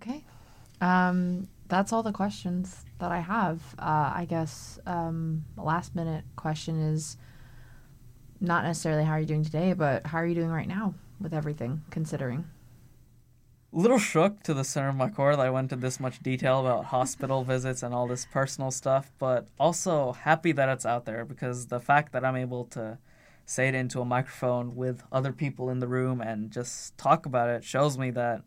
Okay. Um, that's all the questions that I have. Uh, I guess um, last minute question is not necessarily how are you doing today, but how are you doing right now with everything, considering? Little shook to the center of my core that I went into this much detail about hospital visits and all this personal stuff, but also happy that it's out there because the fact that I'm able to say it into a microphone with other people in the room and just talk about it shows me that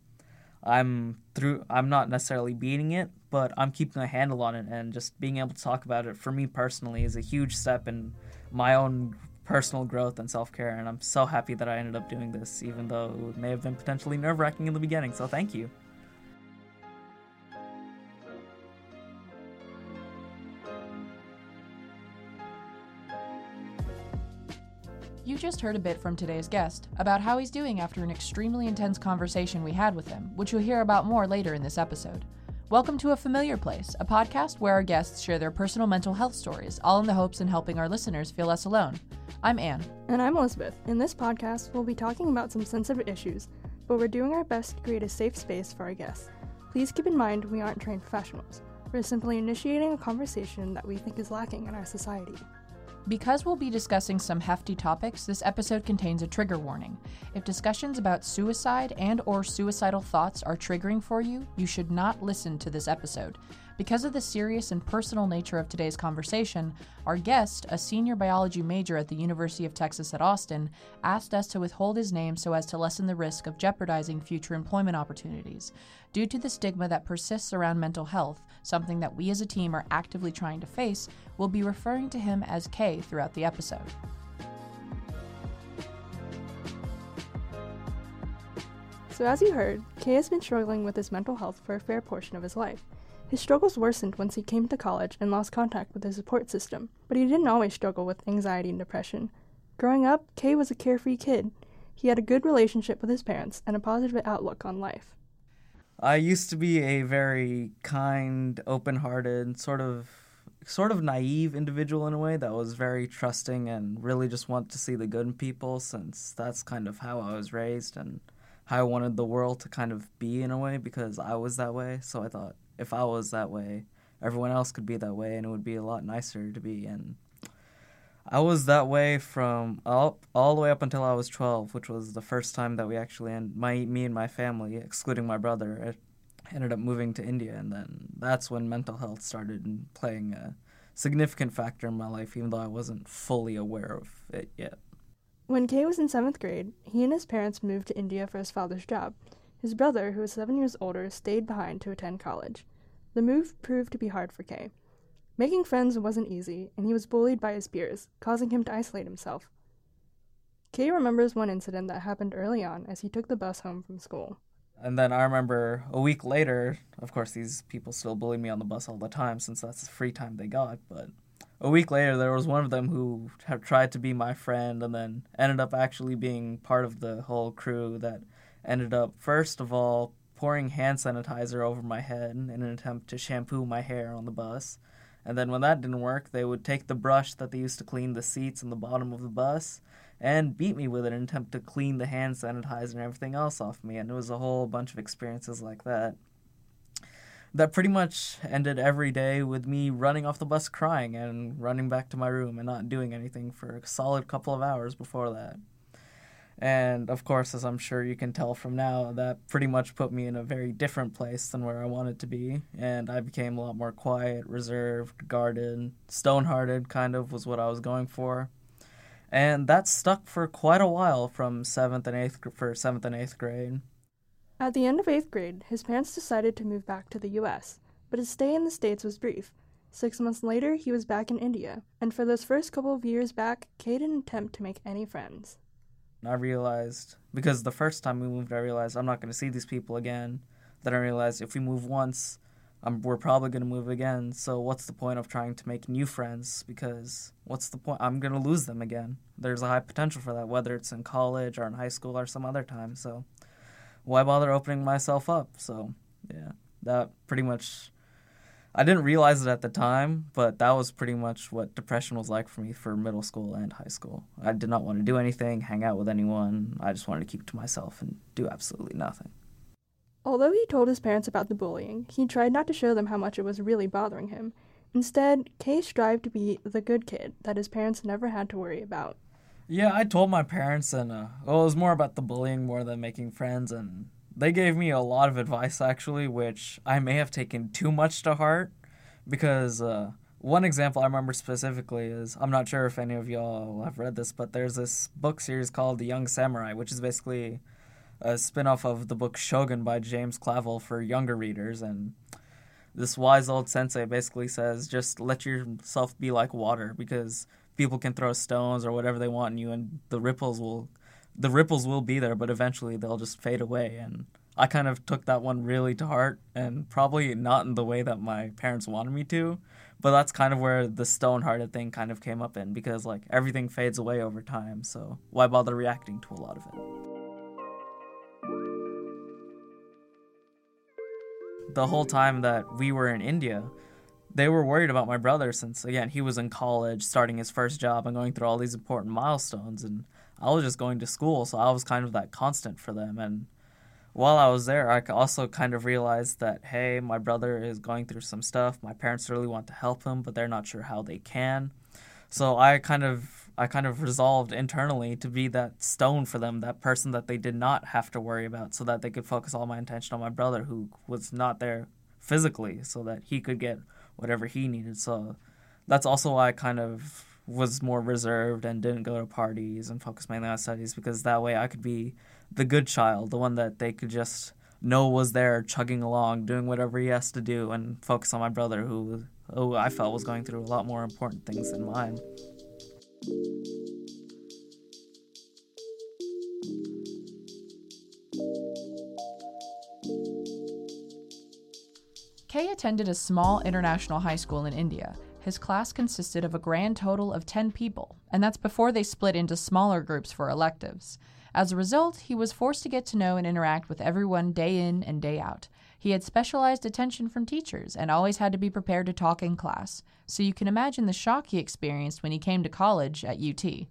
I'm through I'm not necessarily beating it, but I'm keeping a handle on it and just being able to talk about it for me personally is a huge step in my own personal growth and self-care and I'm so happy that I ended up doing this even though it may have been potentially nerve-wracking in the beginning. So thank you. You just heard a bit from today's guest about how he's doing after an extremely intense conversation we had with him, which you'll hear about more later in this episode. Welcome to A Familiar Place, a podcast where our guests share their personal mental health stories, all in the hopes in helping our listeners feel less alone. I'm Anne. And I'm Elizabeth. In this podcast, we'll be talking about some sensitive issues, but we're doing our best to create a safe space for our guests. Please keep in mind we aren't trained professionals. We're simply initiating a conversation that we think is lacking in our society. Because we'll be discussing some hefty topics, this episode contains a trigger warning. If discussions about suicide and or suicidal thoughts are triggering for you, you should not listen to this episode. Because of the serious and personal nature of today's conversation, our guest, a senior biology major at the University of Texas at Austin, asked us to withhold his name so as to lessen the risk of jeopardizing future employment opportunities. Due to the stigma that persists around mental health, something that we as a team are actively trying to face, we'll be referring to him as K throughout the episode. So, as you heard, Kay has been struggling with his mental health for a fair portion of his life. His struggles worsened once he came to college and lost contact with his support system, but he didn't always struggle with anxiety and depression. Growing up, Kay was a carefree kid. He had a good relationship with his parents and a positive outlook on life. I used to be a very kind, open-hearted, sort of sort of naive individual in a way that was very trusting and really just wanted to see the good in people since that's kind of how I was raised and how I wanted the world to kind of be in a way because I was that way. So I thought if I was that way, everyone else could be that way, and it would be a lot nicer to be. And I was that way from all all the way up until I was twelve, which was the first time that we actually and my me and my family, excluding my brother, ended up moving to India, and then that's when mental health started playing a significant factor in my life, even though I wasn't fully aware of it yet. When Kay was in seventh grade, he and his parents moved to India for his father's job. His brother, who was seven years older, stayed behind to attend college. The move proved to be hard for Kay. Making friends wasn't easy, and he was bullied by his peers, causing him to isolate himself. Kay remembers one incident that happened early on as he took the bus home from school. And then I remember a week later, of course, these people still bullied me on the bus all the time since that's the free time they got. But a week later, there was one of them who had tried to be my friend and then ended up actually being part of the whole crew that ended up, first of all, pouring hand sanitizer over my head in an attempt to shampoo my hair on the bus. And then when that didn't work, they would take the brush that they used to clean the seats in the bottom of the bus and beat me with it in an attempt to clean the hand sanitizer and everything else off me. And it was a whole bunch of experiences like that. That pretty much ended every day with me running off the bus crying and running back to my room and not doing anything for a solid couple of hours before that. And of course, as I'm sure you can tell from now, that pretty much put me in a very different place than where I wanted to be. And I became a lot more quiet, reserved, guarded, stone hearted, kind of was what I was going for. And that stuck for quite a while from seventh and eighth for seventh and eighth grade. At the end of eighth grade, his parents decided to move back to the U.S., but his stay in the States was brief. Six months later, he was back in India, and for those first couple of years back, Kay didn't attempt to make any friends. I realized because the first time we moved, I realized I'm not going to see these people again. Then I realized if we move once, we're probably going to move again. So what's the point of trying to make new friends? Because what's the point? I'm going to lose them again. There's a high potential for that, whether it's in college or in high school or some other time. So why bother opening myself up? So yeah, that pretty much I didn't realize it at the time, but that was pretty much what depression was like for me for middle school and high school. I did not want to do anything, hang out with anyone. I just wanted to keep to myself and do absolutely nothing. Although he told his parents about the bullying, he tried not to show them how much it was really bothering him. Instead, Kay strived to be the good kid that his parents never had to worry about. Yeah, I told my parents, and uh, well, it was more about the bullying more than making friends, and they gave me a lot of advice actually, which I may have taken too much to heart, because uh, one example I remember specifically is I'm not sure if any of y'all have read this, but there's this book series called The Young Samurai, which is basically a spin-off of the book Shogun by James Clavell for younger readers, and this wise old sensei basically says just let yourself be like water because people can throw stones or whatever they want in you and the ripples will the ripples will be there but eventually they'll just fade away. And i kind of took that one really to heart and probably not in the way that my parents wanted me to but that's kind of where the stone hearted thing kind of came up in because like everything fades away over time so why bother reacting to a lot of it? The whole time that we were in India, they were worried about my brother since again he was in college, starting his first job and going through all these important milestones. And I was just going to school, so I was kind of that constant for them and while I was there, I also kind of realized that hey, my brother is going through some stuff. My parents really want to help him, but they're not sure how they can. So I kind of I kind of resolved internally to be that stone for them, that person that they did not have to worry about, so that they could focus all my attention on my brother who was not there physically, so that he could get whatever he needed. So that's also why I kind of was more reserved and didn't go to parties and focus mainly on studies because that way I could be the good child, the one that they could just know was there chugging along, doing whatever he has to do, and focus on my brother who, who I felt was going through a lot more important things than mine. Kay attended a small international high school in India. His class consisted of a grand total of 10 people, and that's before they split into smaller groups for electives. As a result, he was forced to get to know and interact with everyone day in and day out. He had specialized attention from teachers and always had to be prepared to talk in class, so you can imagine the shock he experienced when he came to college at UT.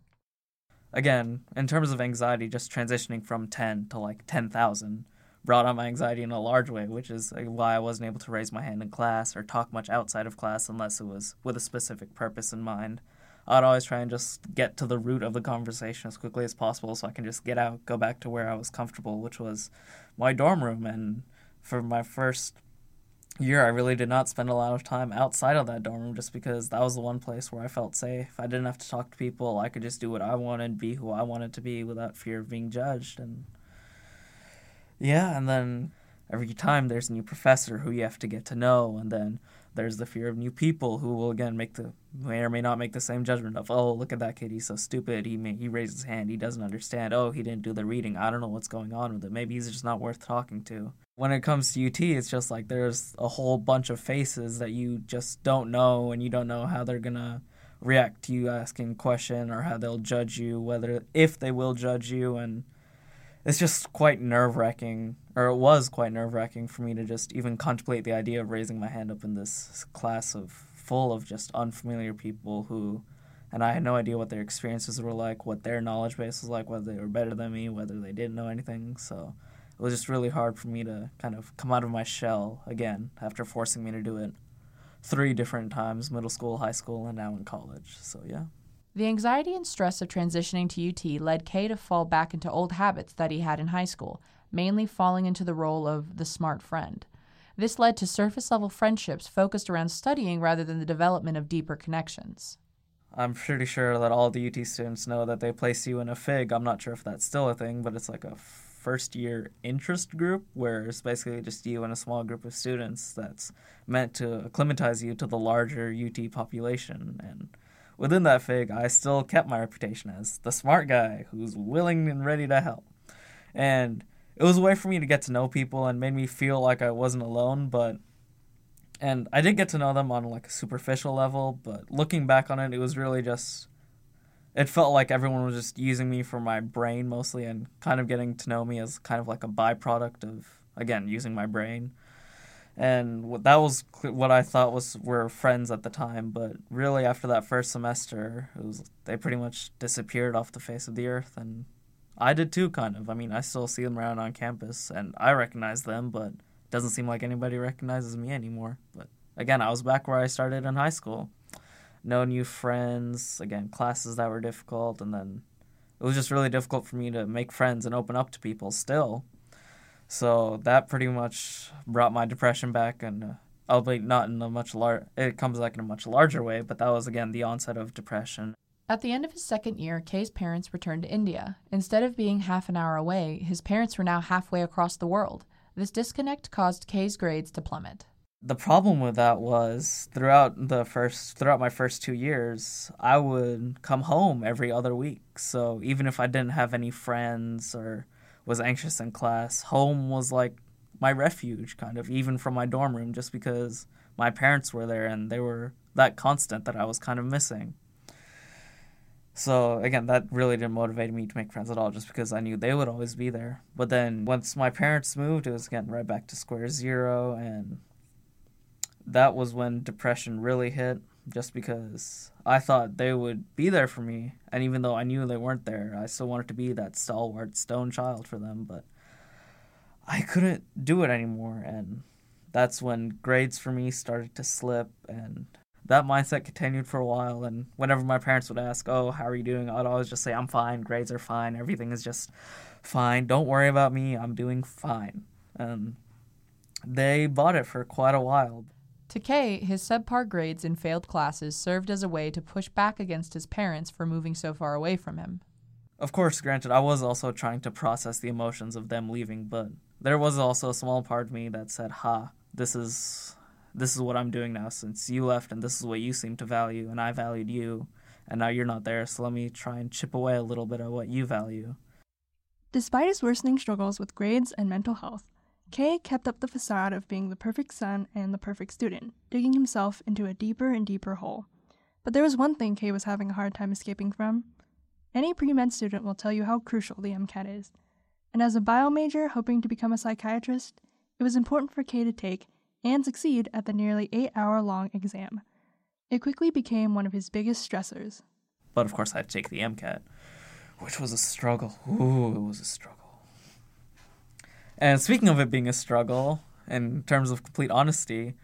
Again, in terms of anxiety, just transitioning from 10 to like 10,000 brought on my anxiety in a large way, which is why I wasn't able to raise my hand in class or talk much outside of class unless it was with a specific purpose in mind. I'd always try and just get to the root of the conversation as quickly as possible so I can just get out, go back to where I was comfortable, which was my dorm room. And for my first year, I really did not spend a lot of time outside of that dorm room just because that was the one place where I felt safe. I didn't have to talk to people. I could just do what I wanted, be who I wanted to be without fear of being judged. And yeah, and then every time there's a new professor who you have to get to know, and then there's the fear of new people who will again make the may or may not make the same judgment of oh look at that kid he's so stupid he may, he raised his hand he doesn't understand oh he didn't do the reading I don't know what's going on with it maybe he's just not worth talking to. When it comes to UT it's just like there's a whole bunch of faces that you just don't know and you don't know how they're gonna react to you asking question or how they'll judge you whether if they will judge you and it's just quite nerve wracking, or it was quite nerve wracking for me to just even contemplate the idea of raising my hand up in this class of full of just unfamiliar people who, and I had no idea what their experiences were like, what their knowledge base was like, whether they were better than me, whether they didn't know anything. So it was just really hard for me to kind of come out of my shell again after forcing me to do it three different times middle school, high school, and now in college. So yeah. The anxiety and stress of transitioning to UT led Kay to fall back into old habits that he had in high school, mainly falling into the role of the smart friend. This led to surface level friendships focused around studying rather than the development of deeper connections. I'm pretty sure that all the UT students know that they place you in a FIG. I'm not sure if that's still a thing, but it's like a first year interest group where it's basically just you and a small group of students that's meant to acclimatize you to the larger UT population. And within that fig, I still kept my reputation as the smart guy who's willing and ready to help. And it was a way for me to get to know people and made me feel like I wasn't alone, but and I did get to know them on like a superficial level, but looking back on it, it was really just it felt like everyone was just using me for my brain mostly and kind of getting to know me as kind of like a byproduct of again using my brain and that was what I thought was were friends at the time. But really, after that first semester, it was they pretty much disappeared off the face of the earth, and I did too, kind of. I mean, I still see them around on campus, and I recognize them, but it doesn't seem like anybody recognizes me anymore. But again, I was back where I started in high school. No new friends, again, classes that were difficult, and then it was just really difficult for me to make friends and open up to people still. So that pretty much brought my depression back, and uh, albeit not in a much lar- it comes back in a much larger way, but that was again the onset of depression. At the end of his second year, Kay's parents returned to India. Instead of being half an hour away, his parents were now halfway across the world. This disconnect caused Kay's grades to plummet. The problem with that was throughout the first throughout my first 2 years, I would come home every other week. So even if I didn't have any friends or was anxious in class, home was like my refuge kind of even from my dorm room just because my parents were there and they were that constant that I was kind of missing. So again, that really didn't motivate me to make friends at all, just because I knew they would always be there. But then once my parents moved, it was again right back to square zero, and that was when depression really hit. Just because I thought they would be there for me, and even though I knew they weren't there, I still wanted to be that stalwart stone child for them. But I couldn't do it anymore, and that's when grades for me started to slip and that mindset continued for a while. And whenever my parents would ask oh how are you doing? I'd always just say i'm fine. Grades are fine. Everything is just fine. Don't worry about me. I'm doing fine. And they bought it for quite a while to Kay, his subpar grades and failed classes served as a way to push back against his parents for moving so far away from him. Of course, granted, I was also trying to process the emotions of them leaving, but there was also a small part of me that said, "Ha, this is this is what I'm doing now since you left and this is what you seem to value and I valued you and now you're not there so let me try and chip away a little bit at what you value. Despite his worsening struggles with grades and mental health, Kay kept up the facade of being the perfect son and the perfect student, digging himself into a deeper and deeper hole. But there was one thing Kay was having a hard time escaping from. Any pre med student will tell you how crucial the MCAT is. And as a bio major hoping to become a psychiatrist, it was important for Kay to take and succeed at the nearly eight hour long exam. It quickly became one of his biggest stressors. But of course, I had to take the MCAT, which was a struggle. Ooh, it was a struggle. And speaking of it being a struggle, in terms of complete honesty,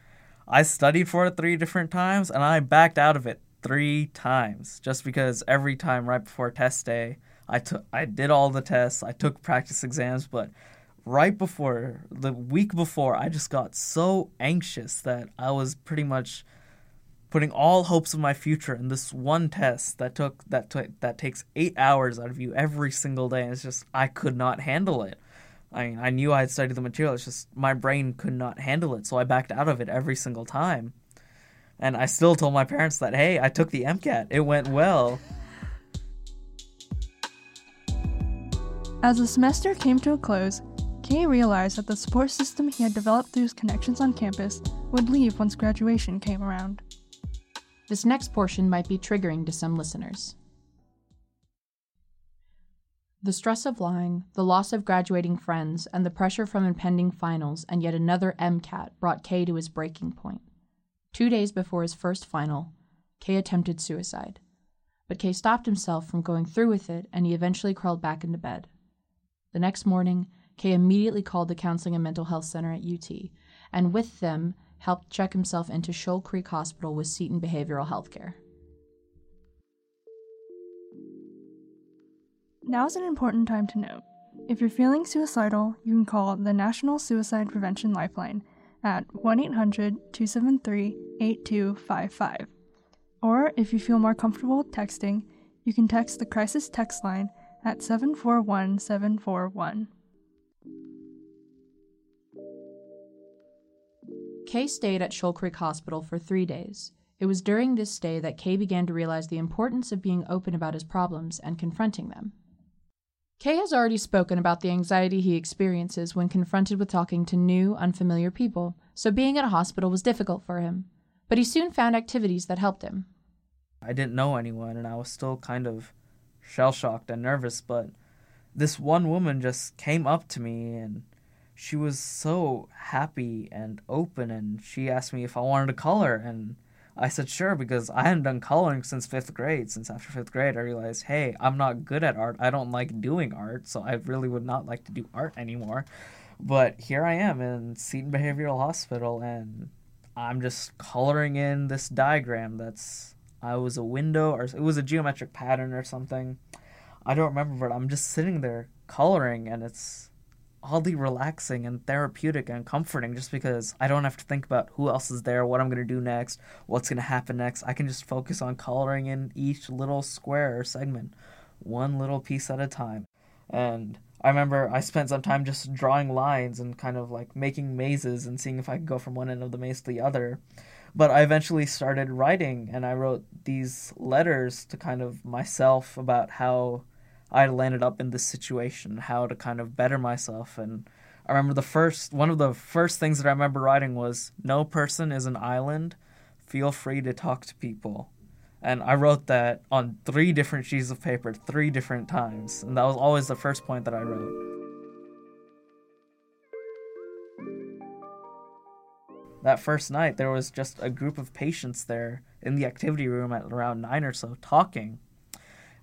I studied for it three different times and I backed out of it three times just because every time right before test day, I took I did all the tests, I took practice exams, but right before the week before i just got so anxious that i was pretty much putting all hopes of my future in this one test that took that t- that takes 8 hours out of you every single day and it's just i could not handle it i mean i knew i had studied the material it's just my brain could not handle it so i backed out of it every single time and i still told my parents that hey i took the mcat it went well as the semester came to a close Kay realized that the support system he had developed through his connections on campus would leave once graduation came around. This next portion might be triggering to some listeners. The stress of lying, the loss of graduating friends, and the pressure from impending finals and yet another MCAT brought Kay to his breaking point. Two days before his first final, Kay attempted suicide. But Kay stopped himself from going through with it and he eventually crawled back into bed. The next morning, Kay immediately called the Counseling and Mental Health Center at UT, and with them helped check himself into Shoal Creek Hospital with Seton Behavioral Health Care. Now's an important time to note. If you're feeling suicidal, you can call the National Suicide Prevention Lifeline at 1 800 273 8255. Or if you feel more comfortable texting, you can text the crisis text line at 741 741. Kay stayed at Shoal Creek Hospital for three days. It was during this stay that Kay began to realize the importance of being open about his problems and confronting them. Kay has already spoken about the anxiety he experiences when confronted with talking to new, unfamiliar people, so being at a hospital was difficult for him. But he soon found activities that helped him. I didn't know anyone, and I was still kind of shell shocked and nervous, but this one woman just came up to me and she was so happy and open and she asked me if I wanted to call her and I said, sure, because I hadn't done coloring since fifth grade. Since after fifth grade, I realized, hey, I'm not good at art. I don't like doing art, so I really would not like to do art anymore. But here I am in Seton Behavioral Hospital, and I'm just coloring in this diagram that's I was a window or it was a geometric pattern or something. I don't remember, but I'm just sitting there coloring, and it's oddly relaxing and therapeutic and comforting just because I don't have to think about who else is there, what I'm going to do next, what's going to happen next. I can just focus on coloring in each little square or segment, one little piece at a time. And I remember I spent some time just drawing lines and kind of like making mazes and seeing if I could go from one end of the maze to the other. But I eventually started writing and I wrote these letters to kind of myself about how I landed up in this situation, how to kind of better myself. And I remember the first one of the first things that I remember writing was no person is an island. Feel free to talk to people. And I wrote that on three different sheets of paper, three different times. And that was always the first point that I wrote. That first night, there was just a group of patients there in the activity room at around nine or so talking.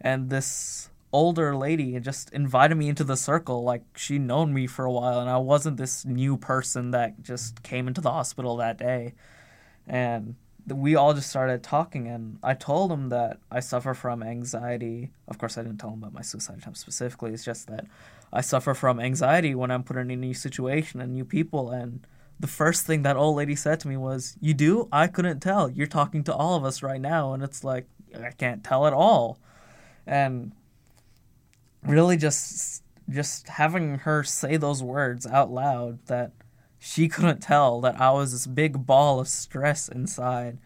And this older lady just invited me into the circle like she'd known me for a while and I wasn't this new person that just came into the hospital that day. And we all just started talking and I told him that I suffer from anxiety. Of course I didn't tell him about my suicide attempt specifically. It's just that I suffer from anxiety when I'm put in a new situation and new people and the first thing that old lady said to me was, "You do? I couldn't tell. You're talking to all of us right now." And it's like I can't tell at all. And really just just having her say those words out loud that she couldn't tell that I was this big ball of stress inside.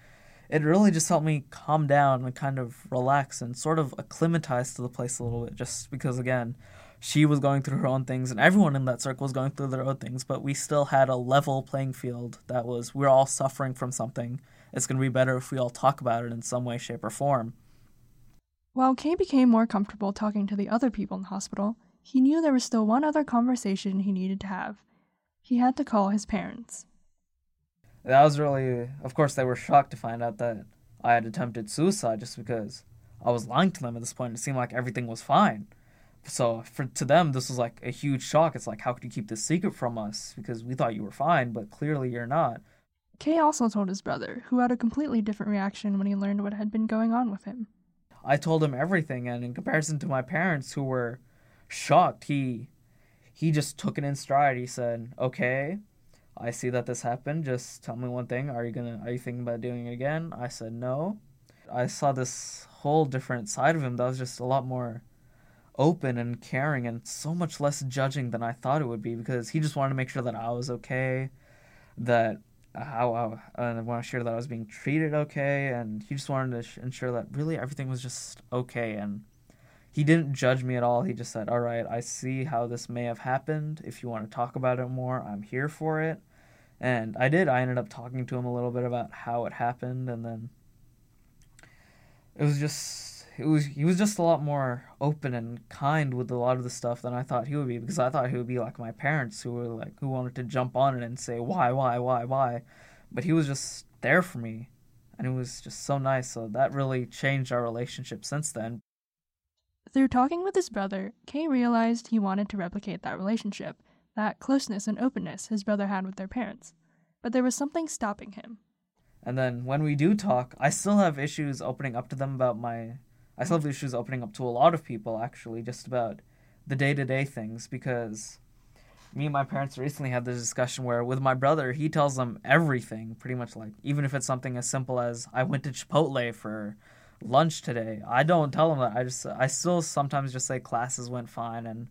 It really just helped me calm down and kind of relax and sort of acclimatize to the place a little bit just because again, she was going through her own things and everyone in that circle was going through their own things, but we still had a level playing field that was we're all suffering from something. It's going to be better if we all talk about it in some way shape or form. While Kay became more comfortable talking to the other people in the hospital, he knew there was still one other conversation he needed to have. He had to call his parents. That was really, of course, they were shocked to find out that I had attempted suicide just because I was lying to them at this point. It seemed like everything was fine. So for to them, this was like a huge shock. It's like, how could you keep this secret from us? Because we thought you were fine, but clearly you're not. Kay also told his brother, who had a completely different reaction when he learned what had been going on with him. I told him everything, and in comparison to my parents, who were shocked, he he just took it in stride. He said, "Okay, I see that this happened. Just tell me one thing. Are you gonna Are you thinking about doing it again?" I said, "No." I saw this whole different side of him that was just a lot more open and caring and so much less judging than I thought it would be because he just wanted to make sure that I was okay, that how I, I want to share that I was being treated okay, and he just wanted to sh- ensure that really everything was just okay. And he didn't judge me at all. He just said, "All right, I see how this may have happened. If you want to talk about it more, I'm here for it." And I did. I ended up talking to him a little bit about how it happened, and then it was just it was he was just a lot more open and kind with a lot of the stuff than I thought he would be because I thought he would be like my parents who were like who wanted to jump on it and say why why why why, but he was just there for me, and it was just so nice. So that really changed our relationship since then. Through talking with his brother, Kay realized he wanted to replicate that relationship, that closeness and openness his brother had with their parents. But there was something stopping him. And then when we do talk, I still have issues opening up to them about my I still have issues opening up to a lot of people actually, just about the day to day things because me and my parents recently had this discussion where with my brother he tells them everything pretty much like even if it's something as simple as I went to Chipotle for lunch today. I don't tell him that. I just I still sometimes just say classes went fine and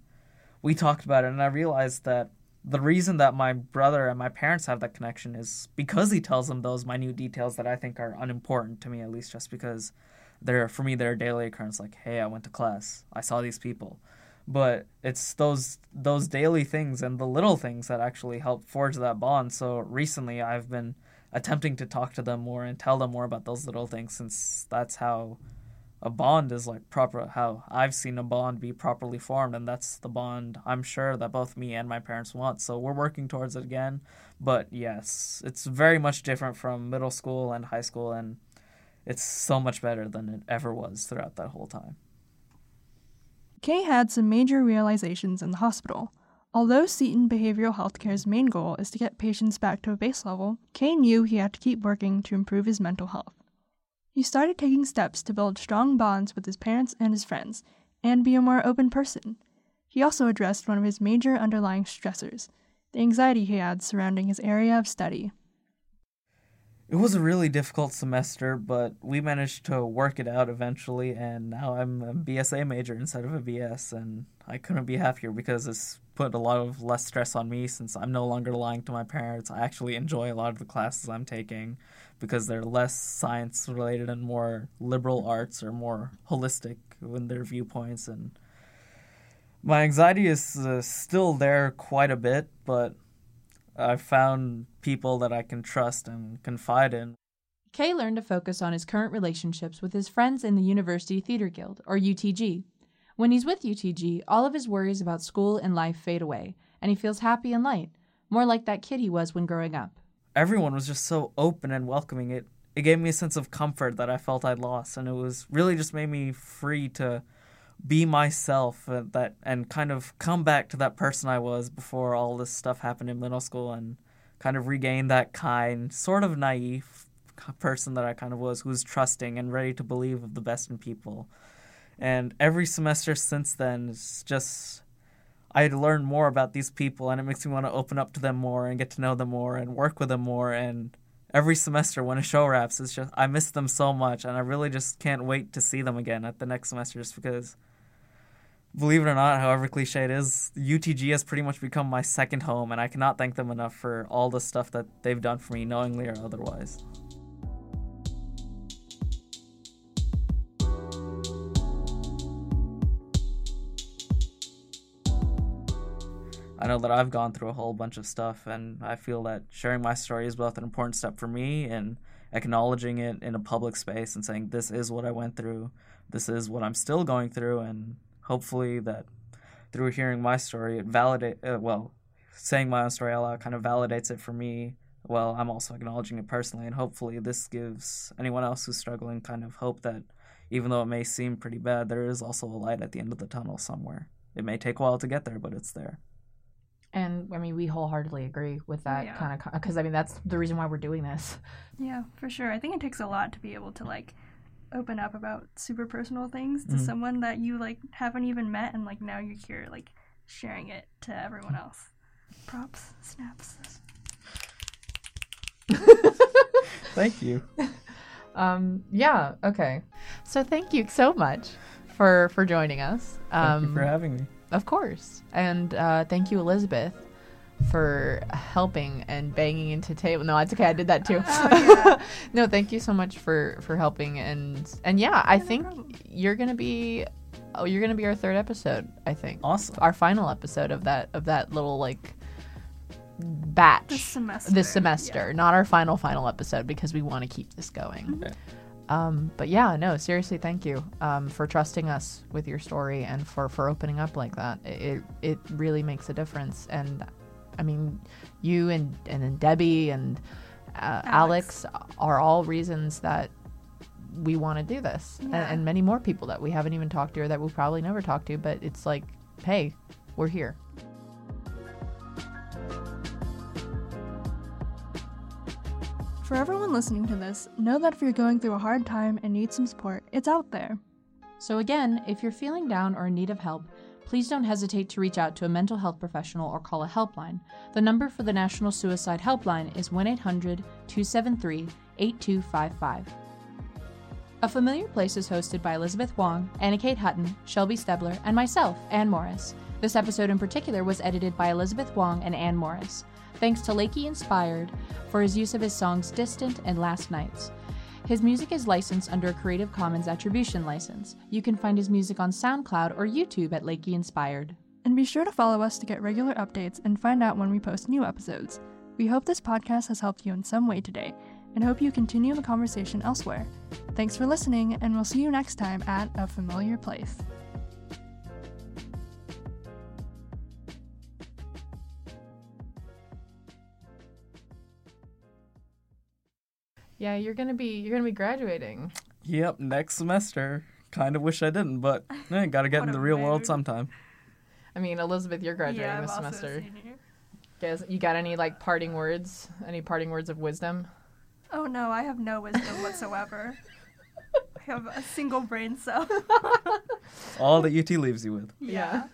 we talked about it and I realized that the reason that my brother and my parents have that connection is because he tells them those minute details that I think are unimportant to me at least just because they're for me they're a daily occurrence like hey i went to class. I saw these people. But it's those those daily things and the little things that actually help forge that bond. So recently i've been attempting to talk to them more and tell them more about those little things since that's how a bond is like proper how i've seen a bond be properly formed. And that's the bond i'm sure that both me and my parents want. So we're working towards it again. But yes it's very much different from middle school and high school and it's so much better than it ever was throughout that whole time. Kay had some major realizations in the hospital. Although Seton Behavioral Healthcare's main goal is to get patients back to a base level, Kay knew he had to keep working to improve his mental health. He started taking steps to build strong bonds with his parents and his friends, and be a more open person. He also addressed one of his major underlying stressors the anxiety he had surrounding his area of study. It was a really difficult semester, but we managed to work it out eventually, and now I'm a BSA major instead of a BS, and I couldn't be happier because it's put a lot of less stress on me since I'm no longer lying to my parents. I actually enjoy a lot of the classes I'm taking because they're less science related and more liberal arts or more holistic in their viewpoints and my anxiety is uh, still there quite a bit, but I've found people that I can trust and confide in. Kay learned to focus on his current relationships with his friends in the University Theater Guild, or UTG. When he's with UTG, all of his worries about school and life fade away, and he feels happy and light, more like that kid he was when growing up. Everyone was just so open and welcoming. It it gave me a sense of comfort that I felt I'd lost, and it was really just made me free to be myself and that and kind of come back to that person I was before all this stuff happened in middle school and kind of regain that kind, sort of naive person that I kind of was, who was trusting and ready to believe of the best in people. And every semester since then it's just I had learned more about these people and it makes me want to open up to them more and get to know them more and work with them more and every semester when a show wraps it's just I miss them so much and I really just can't wait to see them again at the next semester just because believe it or not, however cliche it is, UTG has pretty much become my second home, and I cannot thank them enough for all the stuff that they've done for me, knowingly or otherwise. I know that I've gone through a whole bunch of stuff, and I feel that sharing my story is both an important step for me and acknowledging it in a public space and saying, This is what I went through, this is what I'm still going through, and hopefully that through hearing my story, it validate uh, well, saying my own story out loud kind of validates it for me. Well, I'm also acknowledging it personally, and hopefully this gives anyone else who's struggling kind of hope that even though it may seem pretty bad, there is also a light at the end of the tunnel somewhere. It may take a while to get there, but it's there. And I mean, we wholeheartedly agree with that Yeah. kind of because I mean that's the reason why we're doing this. Yeah, for sure. I think it takes a lot to be able to like open up about super personal things to Mhm. someone that you like haven't even met and like now you're here like sharing it to everyone else. Props, snaps. Thank you. Um, yeah. Okay. So thank you so much for for joining us. Thank Um, you for having me. Of course. And uh, thank you, Elizabeth, for helping and banging into table. No, it's okay. I did that too. Oh, yeah. no, thank you so much for for helping and and yeah, I no think problem. you're gonna be oh you're gonna be our third episode. I think Awesome. our final episode of that of that little like batch This semester. this semester, not our final final episode because we want to keep this going. Okay. Um, but yeah, no, seriously, thank you um, for trusting us with your story and for for opening up like that. It it really makes a difference. And I mean, you and and then Debbie and uh, Alex. Alex. are all reasons that we want to do this, and, and many more people that we haven't even talked to or that we'll probably never talk to. But it's like, hey, we're here. For everyone listening to this, know that if you're going through a hard time and need some support, it's out there. So, again, if you're feeling down or in need of help, please don't hesitate to reach out to a mental health professional or call a helpline. The number for the National Suicide Helpline is 1 800 273 8255. A Familiar Place is hosted by Elizabeth Wong, Anna Kate Hutton, Shelby Stebler, and myself, Ann Morris. This episode in particular was edited by Elizabeth Wong and Ann Morris. Thanks to Lakey Inspired for his use of his songs Distant and Last Nights. His music is licensed under a Creative Commons Attribution license. You can find his music on SoundCloud or YouTube at Lakey Inspired. And be sure to follow us to get regular updates and find out when we post new episodes. We hope this podcast has helped you in some way today and hope you continue the conversation elsewhere. Thanks for listening, and we'll see you next time at A Familiar Place. Yeah, you're gonna be you're gonna be graduating. Yep, next semester. Kind of wish I didn't, but eh, gotta get in the a real world sometime. I mean, Elizabeth, you're graduating yeah, I'm this also a semester. senior. Guys, you got any like parting words? Any parting words of wisdom? Oh no, I have no wisdom whatsoever. I have a single brain cell. All that UT leaves you with. yeah.